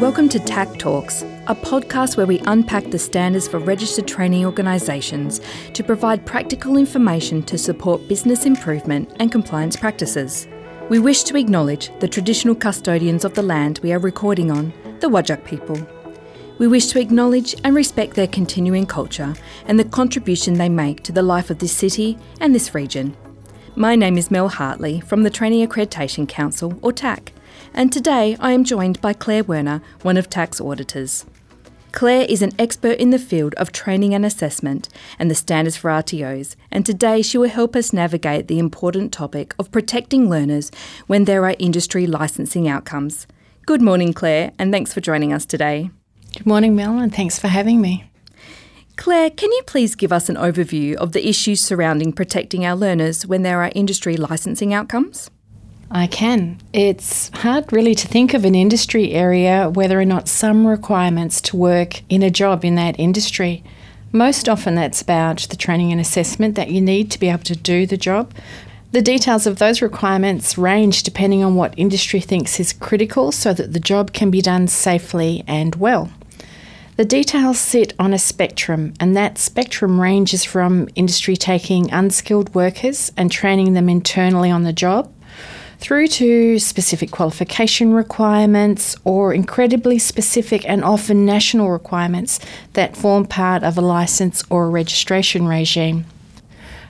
Welcome to TAC Talks, a podcast where we unpack the standards for registered training organisations to provide practical information to support business improvement and compliance practices. We wish to acknowledge the traditional custodians of the land we are recording on, the Whadjuk people. We wish to acknowledge and respect their continuing culture and the contribution they make to the life of this city and this region. My name is Mel Hartley from the Training Accreditation Council, or TAC and today I am joined by Claire Werner, one of TAC's auditors. Claire is an expert in the field of training and assessment and the standards for RTOs, and today she will help us navigate the important topic of protecting learners when there are industry licensing outcomes. Good morning, Claire, and thanks for joining us today. Good morning, Mel, and thanks for having me. Claire, can you please give us an overview of the issues surrounding protecting our learners when there are industry licensing outcomes? I can. It's hard really to think of an industry area whether or not some requirements to work in a job in that industry. Most often, that's about the training and assessment that you need to be able to do the job. The details of those requirements range depending on what industry thinks is critical so that the job can be done safely and well. The details sit on a spectrum, and that spectrum ranges from industry taking unskilled workers and training them internally on the job through to specific qualification requirements or incredibly specific and often national requirements that form part of a license or a registration regime.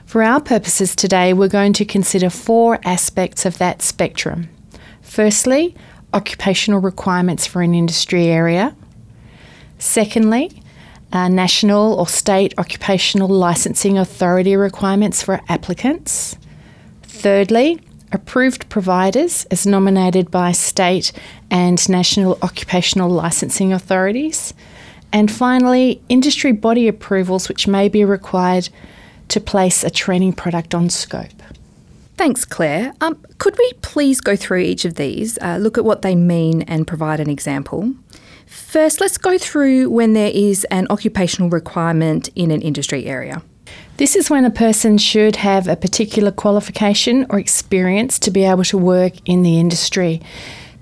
For our purposes today, we're going to consider four aspects of that spectrum. Firstly, occupational requirements for an industry area. Secondly, uh, national or state occupational licensing authority requirements for applicants. Thirdly, approved providers as nominated by state and national occupational licensing authorities. And finally, industry body approvals which may be required to place a training product on scope. Thanks, Claire. Um, could we please go through each of these, uh, look at what they mean, and provide an example? First, let's go through when there is an occupational requirement in an industry area. This is when a person should have a particular qualification or experience to be able to work in the industry.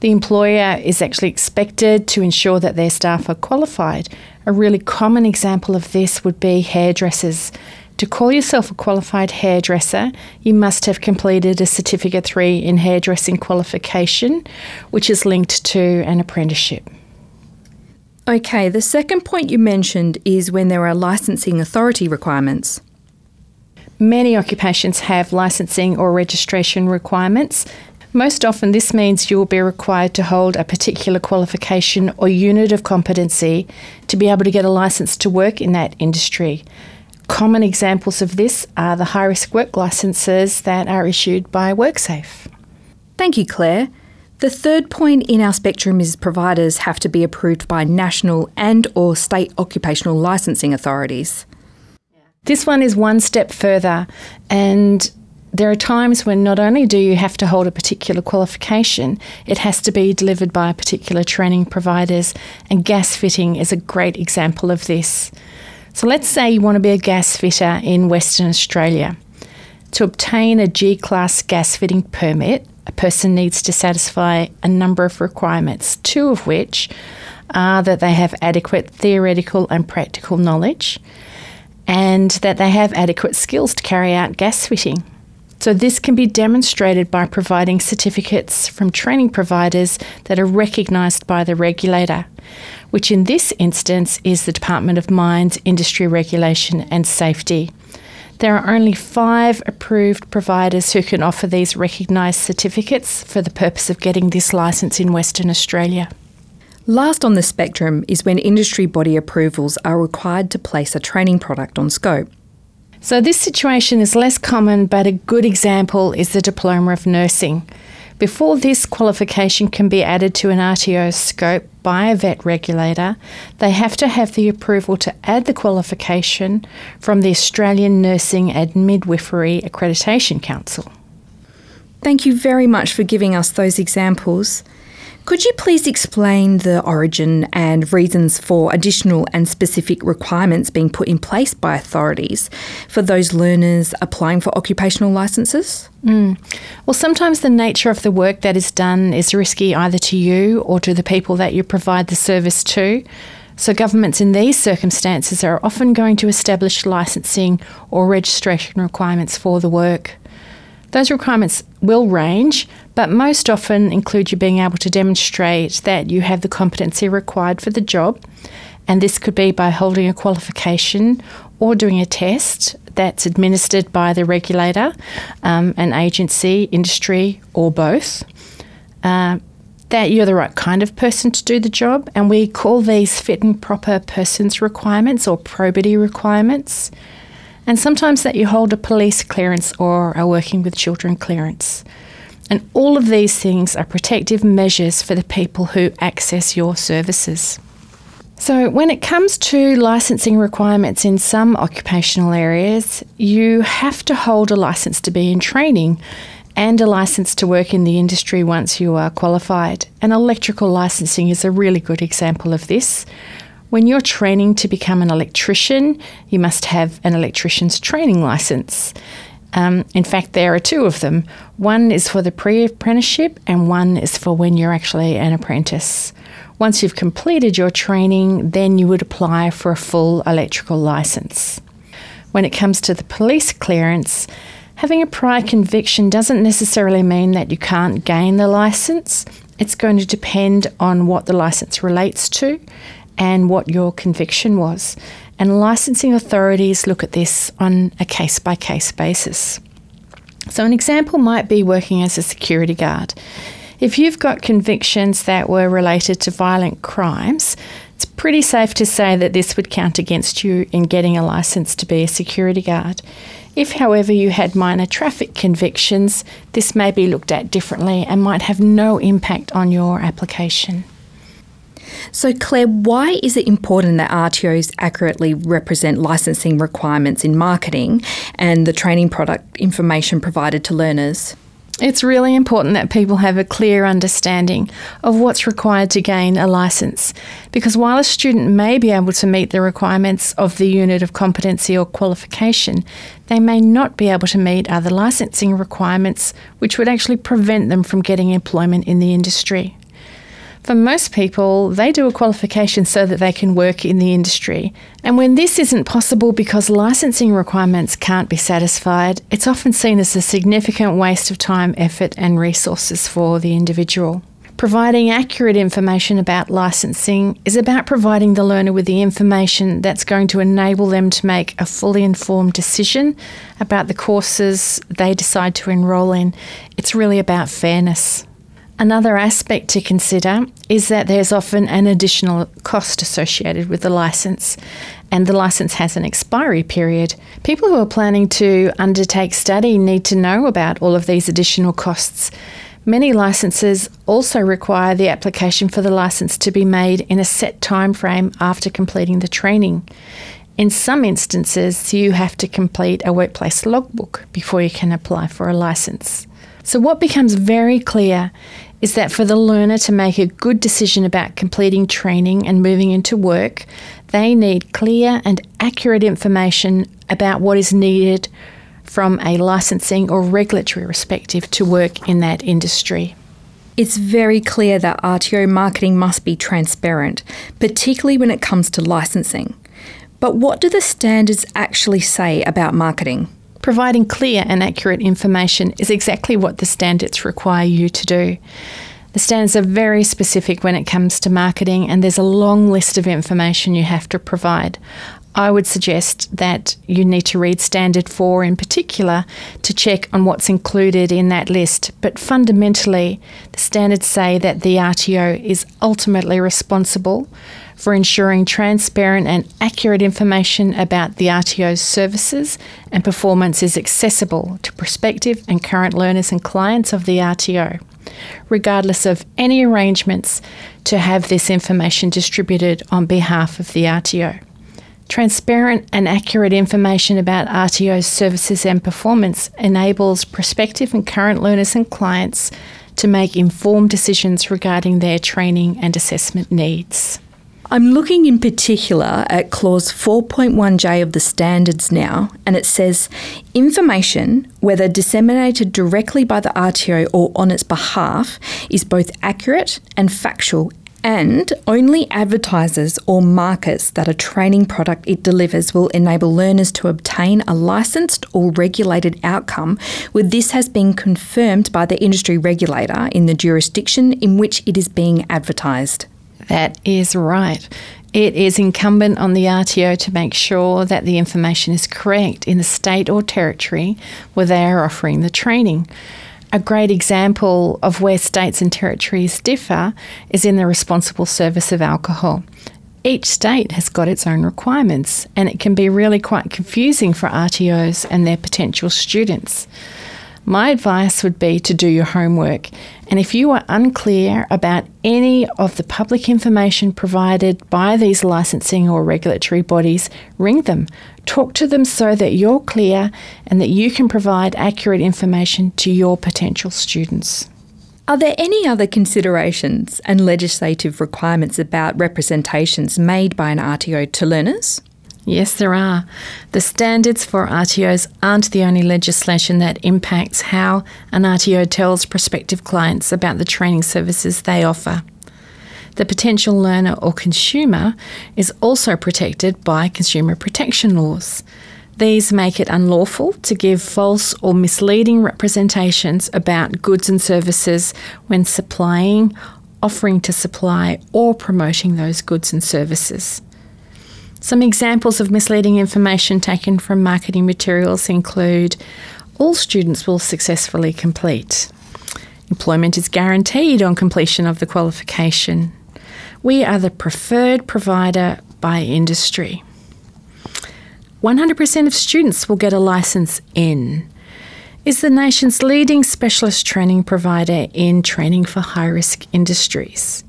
The employer is actually expected to ensure that their staff are qualified. A really common example of this would be hairdressers. To call yourself a qualified hairdresser, you must have completed a Certificate 3 in hairdressing qualification, which is linked to an apprenticeship. Okay, the second point you mentioned is when there are licensing authority requirements. Many occupations have licensing or registration requirements. Most often, this means you will be required to hold a particular qualification or unit of competency to be able to get a license to work in that industry. Common examples of this are the high risk work licenses that are issued by WorkSafe. Thank you, Claire. The third point in our spectrum is providers have to be approved by national and or state occupational licensing authorities. This one is one step further, and there are times when not only do you have to hold a particular qualification, it has to be delivered by particular training providers, and gas fitting is a great example of this. So let's say you want to be a gas fitter in Western Australia. To obtain a G class gas fitting permit, a person needs to satisfy a number of requirements, two of which are that they have adequate theoretical and practical knowledge and that they have adequate skills to carry out gas fitting. So, this can be demonstrated by providing certificates from training providers that are recognised by the regulator, which in this instance is the Department of Mines, Industry Regulation and Safety. There are only five approved providers who can offer these recognised certificates for the purpose of getting this licence in Western Australia. Last on the spectrum is when industry body approvals are required to place a training product on scope. So, this situation is less common, but a good example is the Diploma of Nursing. Before this qualification can be added to an RTO scope by a VET regulator, they have to have the approval to add the qualification from the Australian Nursing and Midwifery Accreditation Council. Thank you very much for giving us those examples. Could you please explain the origin and reasons for additional and specific requirements being put in place by authorities for those learners applying for occupational licences? Mm. Well, sometimes the nature of the work that is done is risky either to you or to the people that you provide the service to. So, governments in these circumstances are often going to establish licensing or registration requirements for the work. Those requirements will range, but most often include you being able to demonstrate that you have the competency required for the job. And this could be by holding a qualification or doing a test that's administered by the regulator, um, an agency, industry, or both. Uh, that you're the right kind of person to do the job, and we call these fit and proper persons requirements or probity requirements and sometimes that you hold a police clearance or are working with children clearance. And all of these things are protective measures for the people who access your services. So, when it comes to licensing requirements in some occupational areas, you have to hold a license to be in training and a license to work in the industry once you are qualified. And electrical licensing is a really good example of this. When you're training to become an electrician, you must have an electrician's training license. Um, in fact, there are two of them. One is for the pre apprenticeship, and one is for when you're actually an apprentice. Once you've completed your training, then you would apply for a full electrical license. When it comes to the police clearance, having a prior conviction doesn't necessarily mean that you can't gain the license. It's going to depend on what the license relates to and what your conviction was. And licensing authorities look at this on a case by case basis. So, an example might be working as a security guard. If you've got convictions that were related to violent crimes, it's pretty safe to say that this would count against you in getting a license to be a security guard. If, however, you had minor traffic convictions, this may be looked at differently and might have no impact on your application. So, Claire, why is it important that RTOs accurately represent licensing requirements in marketing and the training product information provided to learners? It's really important that people have a clear understanding of what's required to gain a license because while a student may be able to meet the requirements of the unit of competency or qualification, they may not be able to meet other licensing requirements which would actually prevent them from getting employment in the industry. For most people, they do a qualification so that they can work in the industry. And when this isn't possible because licensing requirements can't be satisfied, it's often seen as a significant waste of time, effort, and resources for the individual. Providing accurate information about licensing is about providing the learner with the information that's going to enable them to make a fully informed decision about the courses they decide to enrol in. It's really about fairness. Another aspect to consider is that there's often an additional cost associated with the license, and the license has an expiry period. People who are planning to undertake study need to know about all of these additional costs. Many licenses also require the application for the license to be made in a set time frame after completing the training. In some instances, you have to complete a workplace logbook before you can apply for a license. So, what becomes very clear is that for the learner to make a good decision about completing training and moving into work, they need clear and accurate information about what is needed from a licensing or regulatory perspective to work in that industry. It's very clear that RTO marketing must be transparent, particularly when it comes to licensing. But what do the standards actually say about marketing? Providing clear and accurate information is exactly what the standards require you to do. The standards are very specific when it comes to marketing, and there's a long list of information you have to provide. I would suggest that you need to read Standard 4 in particular to check on what's included in that list. But fundamentally, the standards say that the RTO is ultimately responsible for ensuring transparent and accurate information about the RTO's services and performance is accessible to prospective and current learners and clients of the RTO, regardless of any arrangements to have this information distributed on behalf of the RTO. Transparent and accurate information about RTO's services and performance enables prospective and current learners and clients to make informed decisions regarding their training and assessment needs. I'm looking in particular at clause 4.1j of the standards now, and it says information, whether disseminated directly by the RTO or on its behalf, is both accurate and factual. And only advertisers or markets that a training product it delivers will enable learners to obtain a licensed or regulated outcome where this has been confirmed by the industry regulator in the jurisdiction in which it is being advertised. That is right. It is incumbent on the RTO to make sure that the information is correct in the state or territory where they are offering the training. A great example of where states and territories differ is in the responsible service of alcohol. Each state has got its own requirements, and it can be really quite confusing for RTOs and their potential students. My advice would be to do your homework. And if you are unclear about any of the public information provided by these licensing or regulatory bodies, ring them. Talk to them so that you're clear and that you can provide accurate information to your potential students. Are there any other considerations and legislative requirements about representations made by an RTO to learners? Yes, there are. The standards for RTOs aren't the only legislation that impacts how an RTO tells prospective clients about the training services they offer. The potential learner or consumer is also protected by consumer protection laws. These make it unlawful to give false or misleading representations about goods and services when supplying, offering to supply, or promoting those goods and services. Some examples of misleading information taken from marketing materials include all students will successfully complete. Employment is guaranteed on completion of the qualification. We are the preferred provider by industry. 100% of students will get a license in. Is the nation's leading specialist training provider in training for high risk industries.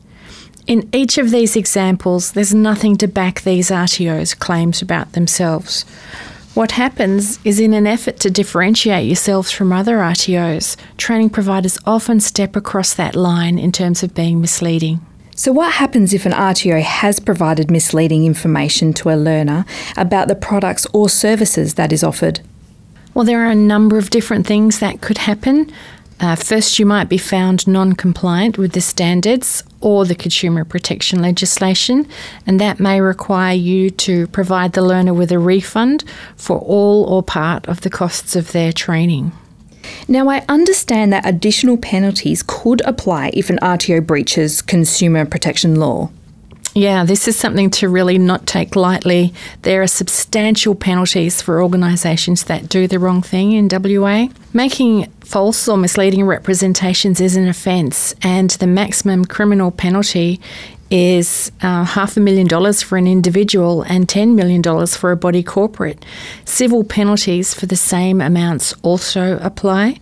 In each of these examples, there's nothing to back these RTOs' claims about themselves. What happens is, in an effort to differentiate yourselves from other RTOs, training providers often step across that line in terms of being misleading. So, what happens if an RTO has provided misleading information to a learner about the products or services that is offered? Well, there are a number of different things that could happen. Uh, first, you might be found non compliant with the standards or the consumer protection legislation, and that may require you to provide the learner with a refund for all or part of the costs of their training. Now, I understand that additional penalties could apply if an RTO breaches consumer protection law. Yeah, this is something to really not take lightly. There are substantial penalties for organisations that do the wrong thing in WA. Making false or misleading representations is an offence, and the maximum criminal penalty is uh, half a million dollars for an individual and $10 million for a body corporate. Civil penalties for the same amounts also apply.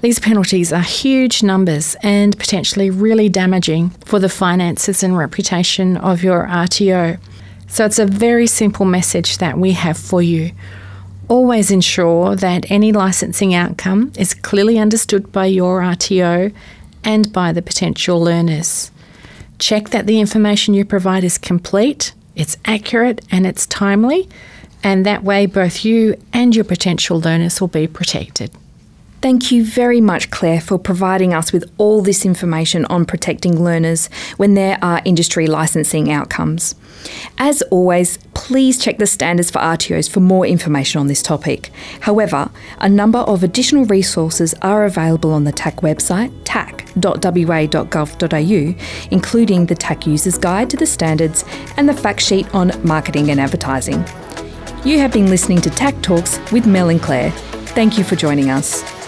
These penalties are huge numbers and potentially really damaging for the finances and reputation of your RTO. So it's a very simple message that we have for you. Always ensure that any licensing outcome is clearly understood by your RTO and by the potential learners. Check that the information you provide is complete, it's accurate, and it's timely, and that way both you and your potential learners will be protected. Thank you very much, Claire, for providing us with all this information on protecting learners when there are industry licensing outcomes. As always, please check the standards for RTOs for more information on this topic. However, a number of additional resources are available on the TAC website, tac.wa.gov.au, including the TAC User's Guide to the Standards and the fact sheet on marketing and advertising. You have been listening to TAC Talks with Mel and Claire. Thank you for joining us.